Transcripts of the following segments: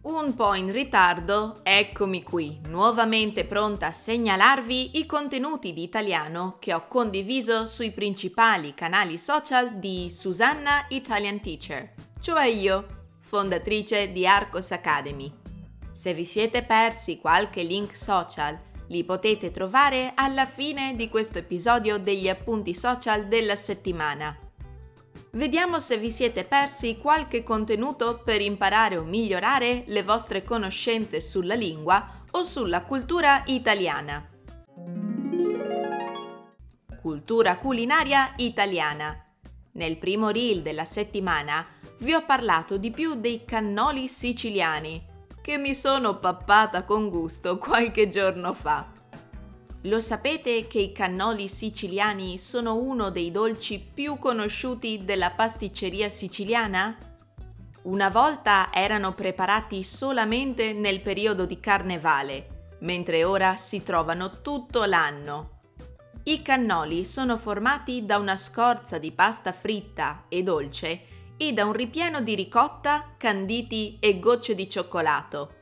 Un po' in ritardo, eccomi qui, nuovamente pronta a segnalarvi i contenuti di italiano che ho condiviso sui principali canali social di Susanna Italian Teacher, cioè io, fondatrice di Arcos Academy. Se vi siete persi qualche link social, li potete trovare alla fine di questo episodio degli appunti social della settimana. Vediamo se vi siete persi qualche contenuto per imparare o migliorare le vostre conoscenze sulla lingua o sulla cultura italiana. Cultura culinaria italiana. Nel primo reel della settimana vi ho parlato di più dei cannoli siciliani, che mi sono pappata con gusto qualche giorno fa. Lo sapete che i cannoli siciliani sono uno dei dolci più conosciuti della pasticceria siciliana? Una volta erano preparati solamente nel periodo di carnevale, mentre ora si trovano tutto l'anno. I cannoli sono formati da una scorza di pasta fritta e dolce e da un ripieno di ricotta, canditi e gocce di cioccolato.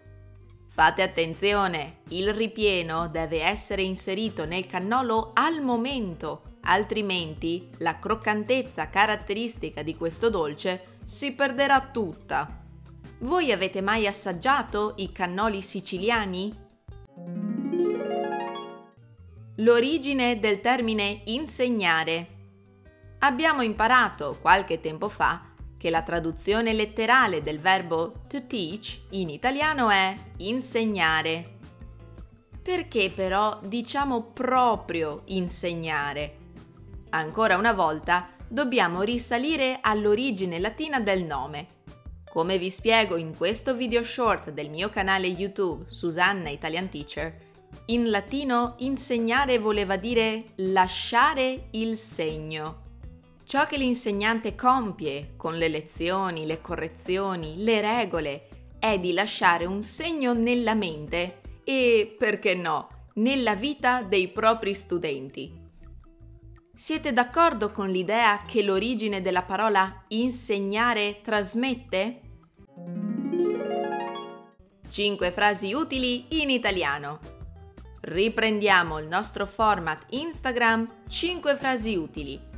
Fate attenzione, il ripieno deve essere inserito nel cannolo al momento, altrimenti la croccantezza caratteristica di questo dolce si perderà tutta. Voi avete mai assaggiato i cannoli siciliani? L'origine del termine insegnare. Abbiamo imparato qualche tempo fa che la traduzione letterale del verbo to teach in italiano è insegnare. Perché però diciamo proprio insegnare? Ancora una volta dobbiamo risalire all'origine latina del nome. Come vi spiego in questo video short del mio canale YouTube Susanna Italian Teacher, in latino insegnare voleva dire lasciare il segno Ciò che l'insegnante compie con le lezioni, le correzioni, le regole è di lasciare un segno nella mente e, perché no, nella vita dei propri studenti. Siete d'accordo con l'idea che l'origine della parola insegnare trasmette? 5 frasi utili in italiano. Riprendiamo il nostro format Instagram 5 frasi utili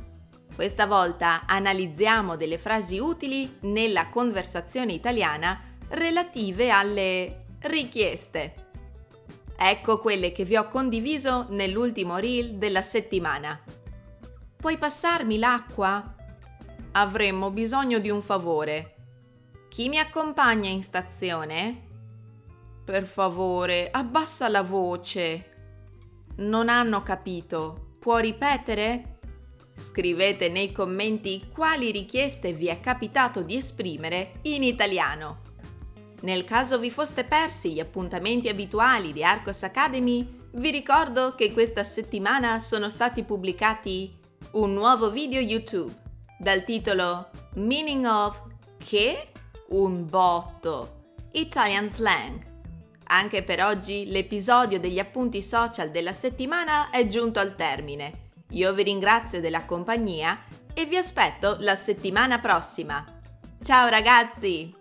questa volta analizziamo delle frasi utili nella conversazione italiana relative alle richieste. Ecco quelle che vi ho condiviso nell'ultimo reel della settimana. Puoi passarmi l'acqua? Avremmo bisogno di un favore. Chi mi accompagna in stazione? Per favore, abbassa la voce. Non hanno capito. Può ripetere? Scrivete nei commenti quali richieste vi è capitato di esprimere in italiano. Nel caso vi foste persi gli appuntamenti abituali di Arcos Academy, vi ricordo che questa settimana sono stati pubblicati un nuovo video YouTube dal titolo Meaning of Che? Un botto. Italian Slang. Anche per oggi l'episodio degli appunti social della settimana è giunto al termine. Io vi ringrazio della compagnia e vi aspetto la settimana prossima. Ciao ragazzi!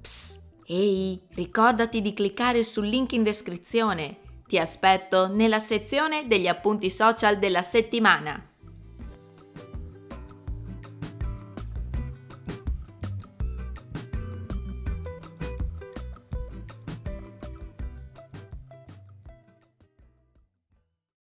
Psst, ehi, ricordati di cliccare sul link in descrizione. Ti aspetto nella sezione degli appunti social della settimana.